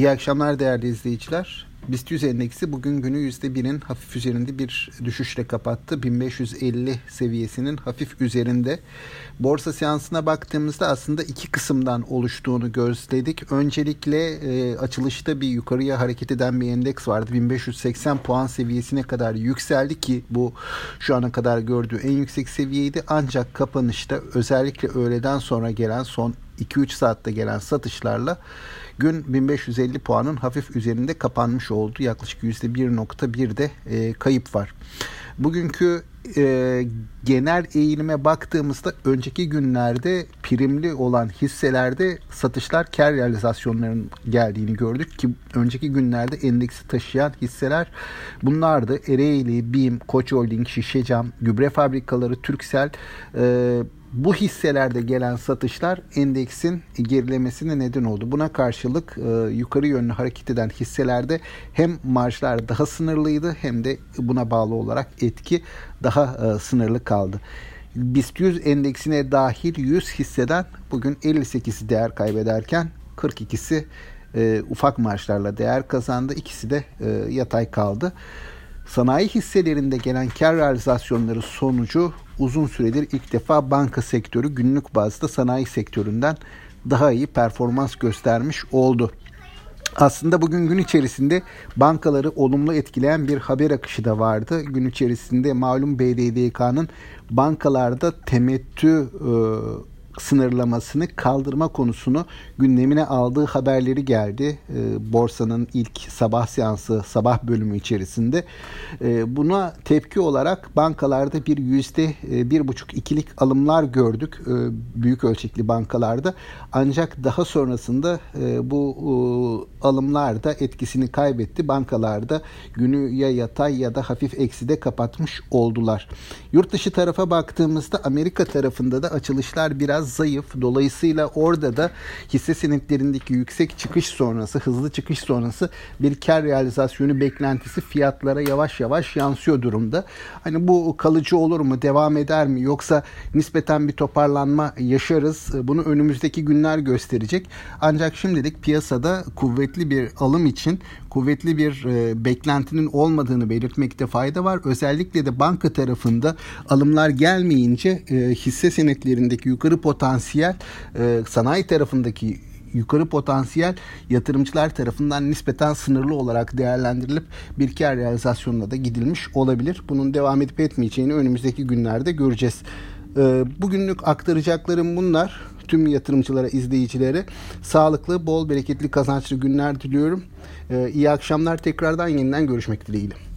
İyi akşamlar değerli izleyiciler. BIST 100 endeksi bugün günü %1'in hafif üzerinde bir düşüşle kapattı. 1550 seviyesinin hafif üzerinde. Borsa seansına baktığımızda aslında iki kısımdan oluştuğunu gözledik. Öncelikle e, açılışta bir yukarıya hareket eden bir endeks vardı. 1580 puan seviyesine kadar yükseldi ki bu şu ana kadar gördüğü en yüksek seviyeydi. Ancak kapanışta özellikle öğleden sonra gelen son 2-3 saatte gelen satışlarla gün 1550 puanın hafif üzerinde kapanmış oldu. Yaklaşık %1.1'de e, kayıp var. Bugünkü e, genel eğilime baktığımızda önceki günlerde primli olan hisselerde satışlar kar realizasyonlarının geldiğini gördük ki önceki günlerde endeksi taşıyan hisseler bunlardı. Ereğli, BİM, Koç Holding, Şişecam, Gübre Fabrikaları, Türksel, e, bu hisselerde gelen satışlar endeksin gerilemesine neden oldu. Buna karşılık e, yukarı yönlü hareket eden hisselerde hem marjlar daha sınırlıydı hem de buna bağlı olarak etki daha e, sınırlı kaldı. BIST 100 endeksine dahil 100 hisseden bugün 58'i değer kaybederken 42'si e, ufak marjlarla değer kazandı. İkisi de e, yatay kaldı. Sanayi hisselerinde gelen kar realizasyonları sonucu uzun süredir ilk defa banka sektörü günlük bazda sanayi sektöründen daha iyi performans göstermiş oldu. Aslında bugün gün içerisinde bankaları olumlu etkileyen bir haber akışı da vardı. Gün içerisinde malum BDDK'nın bankalarda temettü e, sınırlamasını kaldırma konusunu gündemine aldığı haberleri geldi. E, borsanın ilk sabah seansı, sabah bölümü içerisinde. E, buna tepki olarak bankalarda bir yüzde e, bir buçuk ikilik alımlar gördük. E, büyük ölçekli bankalarda. Ancak daha sonrasında e, bu e, alımlar da etkisini kaybetti. Bankalarda günü ya yatay ya da hafif ekside kapatmış oldular. Yurt dışı tarafa baktığımızda Amerika tarafında da açılışlar biraz zayıf. Dolayısıyla orada da hisse senetlerindeki yüksek çıkış sonrası, hızlı çıkış sonrası bir kar realizasyonu beklentisi fiyatlara yavaş yavaş yansıyor durumda. Hani bu kalıcı olur mu, devam eder mi yoksa nispeten bir toparlanma yaşarız. Bunu önümüzdeki günler gösterecek. Ancak şimdilik piyasada kuvvetli bir alım için kuvvetli bir e, beklentinin olmadığını belirtmekte fayda var. Özellikle de banka tarafında alımlar gelmeyince e, hisse senetlerindeki yukarı potansiyel e, sanayi tarafındaki yukarı potansiyel yatırımcılar tarafından nispeten sınırlı olarak değerlendirilip bir kar realizasyonuna da gidilmiş olabilir. Bunun devam edip etmeyeceğini önümüzdeki günlerde göreceğiz. E, bugünlük aktaracaklarım bunlar. Tüm yatırımcılara, izleyicilere sağlıklı, bol, bereketli, kazançlı günler diliyorum. E, iyi akşamlar. Tekrardan yeniden görüşmek dileğiyle.